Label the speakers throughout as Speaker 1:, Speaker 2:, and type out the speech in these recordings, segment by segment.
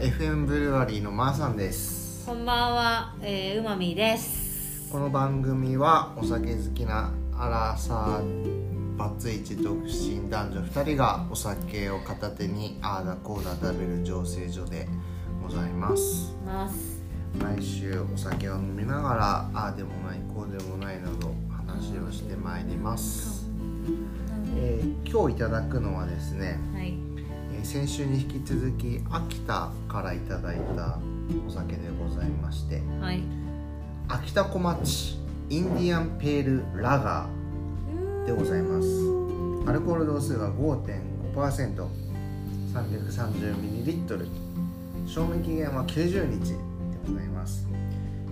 Speaker 1: FM ブルワリーのまーさんです
Speaker 2: こんばんは、えー、うまみです。
Speaker 1: この番組はお酒好きなアラサーバツイチ独身男女2人がお酒を片手にああだこうだ食べる醸成所でございます。毎週お酒を飲みながらああでもないこうでもないなど話をしてまいります、えー今日いただくのはですね、
Speaker 2: はい。
Speaker 1: えー先週に引き続き秋田からいただいたお酒でございまして
Speaker 2: はい。
Speaker 1: 秋田小町インディアンペールラガーでございます。アルコール度数は 5.5%330ml 賞味期限は90日でございます。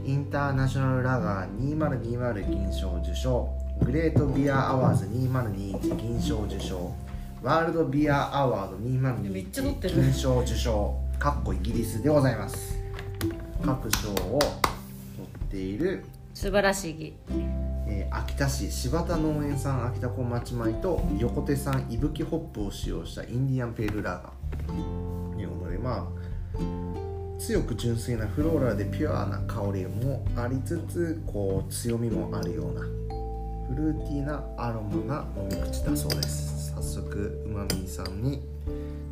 Speaker 1: インターナショナルラガー2020銀賞受賞。グレートビアアワーズ2021銀賞受賞ワールドビアアワード
Speaker 2: めっちゃ取って
Speaker 1: 2021
Speaker 2: る
Speaker 1: 銀賞受賞かっこイギリスでございます。各賞を取っている、
Speaker 2: 素晴らしい。
Speaker 1: えー秋田市柴田農園産秋田小町米と横手産伊吹ホップを使用したインディアンペールラガー。ということでまあ強く純粋なフローラルでピュアな香りもありつつこう強みもあるようなフルーティーなアロマな飲み口だそうです早速うまみーさんに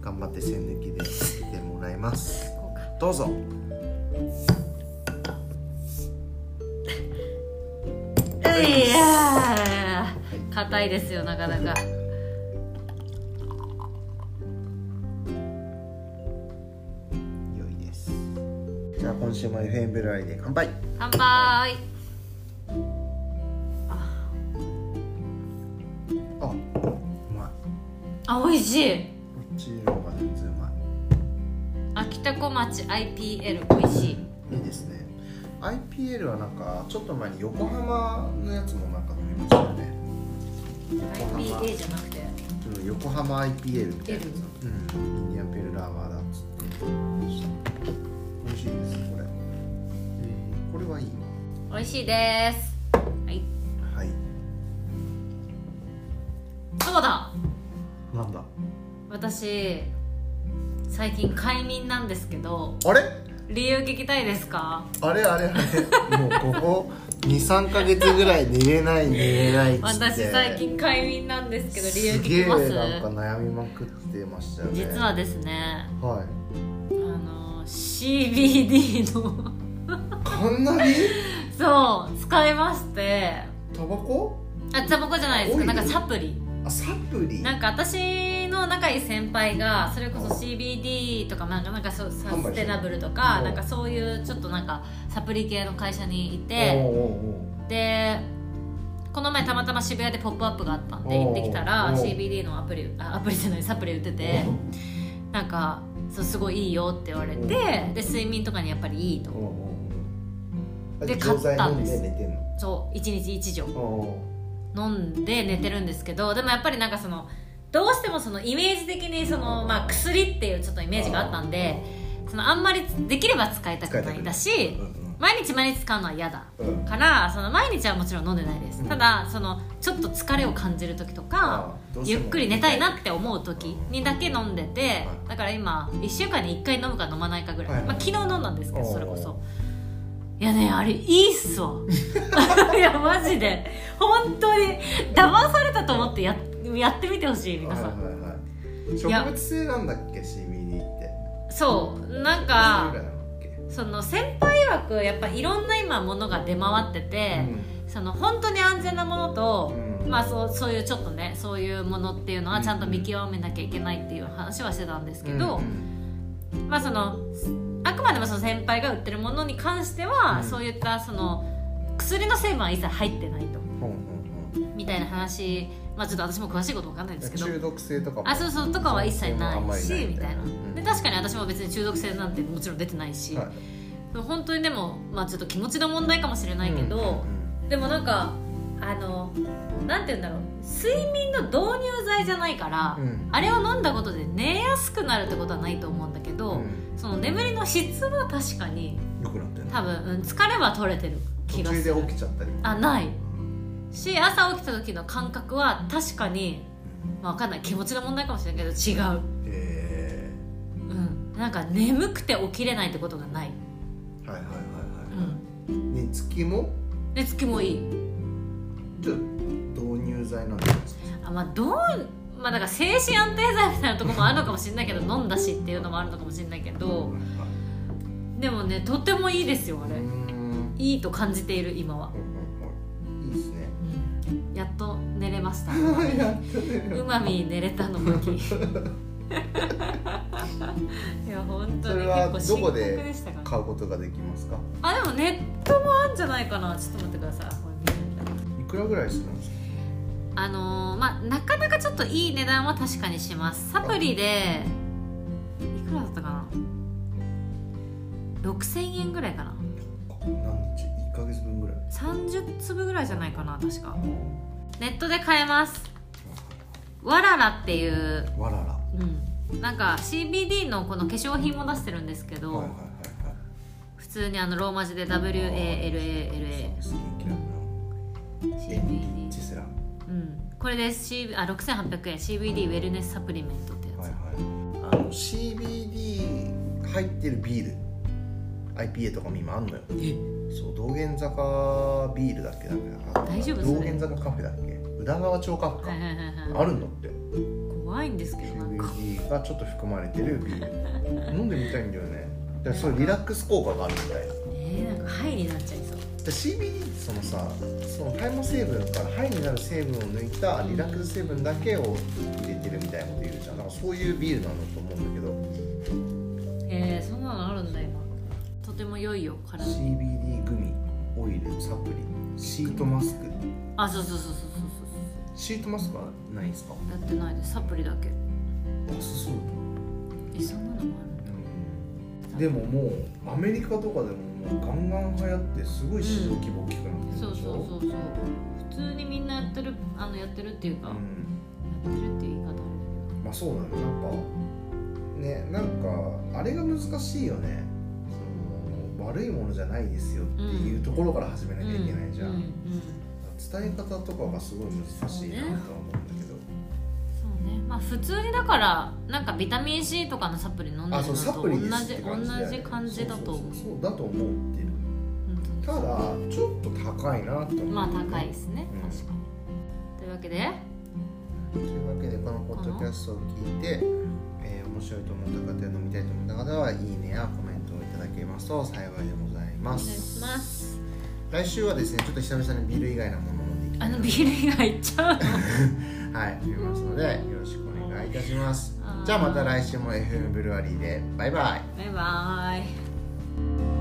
Speaker 1: 頑張って栓抜きで入れてもらいます。どうぞ
Speaker 2: いやー、硬いですよ、なかなか。
Speaker 1: 良いですじゃあ今週も FM ブルワリーで乾杯
Speaker 2: 乾杯。
Speaker 1: あ、
Speaker 2: 美味しい。
Speaker 1: こっちの方が全然うま
Speaker 2: 秋田小町 IPL 美味しい。
Speaker 1: いいいですね IPL はなんかちょっと前に横浜のやつもなんか飲みましたよね
Speaker 2: IPA じゃなくて。
Speaker 1: うん横浜 IPL みたいなやつうんインディアンペルラーバーだっつって美味しいですこれ、えーこれはいい
Speaker 2: 美味しいです。はい。
Speaker 1: わはい
Speaker 2: そうだ？
Speaker 1: なんだ？
Speaker 2: 私。最近快眠なんですけど。
Speaker 1: あれ？
Speaker 2: 理由聞きたいですか？
Speaker 1: あれ？あれ？あれ？もうここ 23か月ぐらい寝れない寝れないっつって。
Speaker 2: 私最近快眠なんですけど理由
Speaker 1: すげえ
Speaker 2: 聞きます？
Speaker 1: なんか悩みまくってましたよね。
Speaker 2: 実はですね
Speaker 1: はい。
Speaker 2: あの CBD の
Speaker 1: こんなに？
Speaker 2: そう使いまして。
Speaker 1: タバコ？
Speaker 2: あタバコじゃないです。かなんかサプリ
Speaker 1: あサプリ？
Speaker 2: なんか私の仲いい先輩がそれこそ CBD とかなんかなんかそうサステナブルとか
Speaker 1: うん。
Speaker 2: なんかそういうちょっとなんかサプリ系の会社にい
Speaker 1: お
Speaker 2: てでこの前たまたま渋谷でポップアップがあったんで行ってきたら CBD のアプリあアプリじゃないサプリ売っててなんかそうすごいいいよって言われてで睡眠とかにやっぱりいいと。で買ったんです。そう1日1錠飲んで寝てるんですけどでもやっぱりなんかそのどうしてもそのイメージ的にその、まあ、薬っていうちょっとイメージがあったんでそのあんまりできれば使いたくないだし
Speaker 1: うん
Speaker 2: 毎日毎日使うのは嫌だからその毎日はもちろん飲んでないです、
Speaker 1: うん。
Speaker 2: ただそのちょっと疲れを感じる時とかゆっくり寝たいなって思う時にだけ飲んでて
Speaker 1: はい。
Speaker 2: だから今1週間に1回飲むか飲まないかぐらい、
Speaker 1: はいはい。
Speaker 2: まあ、昨日飲んだんですけどそれこそいやねあれいいっすわ。いやマジで。本当に騙されたと思ってややってみてほしい皆さん、
Speaker 1: はいはいはい。植
Speaker 2: や
Speaker 1: 物性なんだっけ CBD って。
Speaker 2: そうなん
Speaker 1: 植
Speaker 2: かその先輩曰くやっぱいろんな今ものが出回ってて、その本当に安全なものと、
Speaker 1: うん。
Speaker 2: まあそうそういうちょっとねそういうものっていうのはちゃんと見極めなきゃいけないっていう話はしてたんですけど、
Speaker 1: うん。
Speaker 2: まあそのあくまでもその先輩が売ってるものに関しては、
Speaker 1: うん。
Speaker 2: そういったその薬の成分は一切入ってないと。
Speaker 1: うんうんうん。
Speaker 2: みたいな話。まあちょっと私も詳しいことわかんないですけど。
Speaker 1: 中毒性とかも。
Speaker 2: あそうそうとかは一切ないしみたいな。
Speaker 1: うん。
Speaker 2: で確かに私も別に中毒性なんてもちろん出てないし、
Speaker 1: はい。
Speaker 2: 本当にでもまあちょっと気持ちの問題かもしれないけど、でもなんかあのなんて言うんだろう。睡眠の導入剤じゃないから、
Speaker 1: うん。うん
Speaker 2: あれを飲んだことで寝なるってことはないと思うんだけど、
Speaker 1: うん。
Speaker 2: その眠りの質は確かに
Speaker 1: よくなってる
Speaker 2: 多分、うん、疲れは取れてる気がする。
Speaker 1: 途中で起きちゃったり？
Speaker 2: あない。し朝起きた時の感覚は確かに、まあ、分かんない。気持ちの問題かもしれないけど違う、
Speaker 1: へ
Speaker 2: うん、なんか眠くて起きれないってことがない、
Speaker 1: はいはいはい
Speaker 2: う
Speaker 1: はい、
Speaker 2: ん、
Speaker 1: 寝つきも？
Speaker 2: 寝つきもいい。
Speaker 1: じゃあ導入剤なんですか？
Speaker 2: あまあどうまあだから精神安定剤みたいなところもあるのかもしれないけど飲んだしっていうのもあるのかもしれないけどでもねとてもいいですよあれ、いいと感じている今は、
Speaker 1: いいですね。
Speaker 2: やっと寝れました。うまみ寝れたの時 いや本当に結構深刻
Speaker 1: どこで
Speaker 2: でしたから。
Speaker 1: 買うことができますか？
Speaker 2: あでもネットもあるんじゃないかな。ちょっと待ってください。
Speaker 1: いくらぐらいするんですか？
Speaker 2: あのーまあなかなかちょっといい値段は確かにします。サプリでいくらだったかな？6000円ぐらいかな。
Speaker 1: 何日？1ヶ月分ぐらい
Speaker 2: ？30粒ぐらいじゃないかな確か。ネットで買えます。わららっていう、
Speaker 1: わらら。は
Speaker 2: うん、なんか CBD のこの化粧品も出してるんですけど、
Speaker 1: いはいはい
Speaker 2: 普通にあのローマ字で WALALA CBD うん。これです C あ6800円 CBD ウェルネスサプリメントってやつ、
Speaker 1: はいはい。あの CBD 入ってるビール。IPA とかも今あんのよ。そう道玄坂ビールだっけ
Speaker 2: 大丈夫？
Speaker 1: 道玄坂カフェだっけ？宇田川町カフェか、
Speaker 2: はいはいはいはい。
Speaker 1: あるんだって。
Speaker 2: 怖いんですけどなんか。
Speaker 1: CBD がちょっと含まれてるビール。飲んでみたいんだよね。だからそういうリラックス効果があるみたいな。
Speaker 2: えー、なんかハイになっちゃいそう。
Speaker 1: で CBD ってそのさその大麻成分からハイになる成分を抜いたリラックス成分だけを入れてるみたいなこと言うじゃん。だからそういうビールなんだと思うんだけど。
Speaker 2: えー、そんなのあるんだ今。とても良いよ体に
Speaker 1: CBD グミオイルサプリ。シートマスク。
Speaker 2: あそうそうそうそうそう
Speaker 1: シートマスクはないんですか？
Speaker 2: そうやってないです。サプリだけ。
Speaker 1: あそう。そう
Speaker 2: えそんなのもある
Speaker 1: でももうアメリカとかでもガンガン流行ってすごい市場規模大きくなってる
Speaker 2: そう
Speaker 1: でしょ？
Speaker 2: そうそうそう。普通にみんなやってるあのやってるっていうか、
Speaker 1: うん。
Speaker 2: やってるっていう言い方あれだ
Speaker 1: まあそうだね。なんかねなんかあれが難しいよね。その悪いものじゃないですよっていうところから始めなきゃいけないじゃん、
Speaker 2: うんうんうん。
Speaker 1: 伝え方とかがすごい難しいなとは思う
Speaker 2: まあ普通にだからなんかビタミン C とかのサプリ飲んでるのと同じ同じ感じだと思う。
Speaker 1: そうだと思ってる
Speaker 2: 本
Speaker 1: ただちょっと高いなって思う
Speaker 2: まあ高いですね、
Speaker 1: うん
Speaker 2: 確かにというわけで
Speaker 1: というわけでこのポッドキャストを聞いて、えー面白いと思った方や飲みたいと思った方はいいねやコメントをいただけますと幸いでござい
Speaker 2: お願い
Speaker 1: ます
Speaker 2: します
Speaker 1: 来週はですねちょっと久々にビール以外のものを飲んでいき
Speaker 2: あのビール以外いっちゃうの
Speaker 1: はい思いますのでよろしくいたします。じゃあまた来週も FM ブルワリーで。バイバイ。
Speaker 2: バイバイ。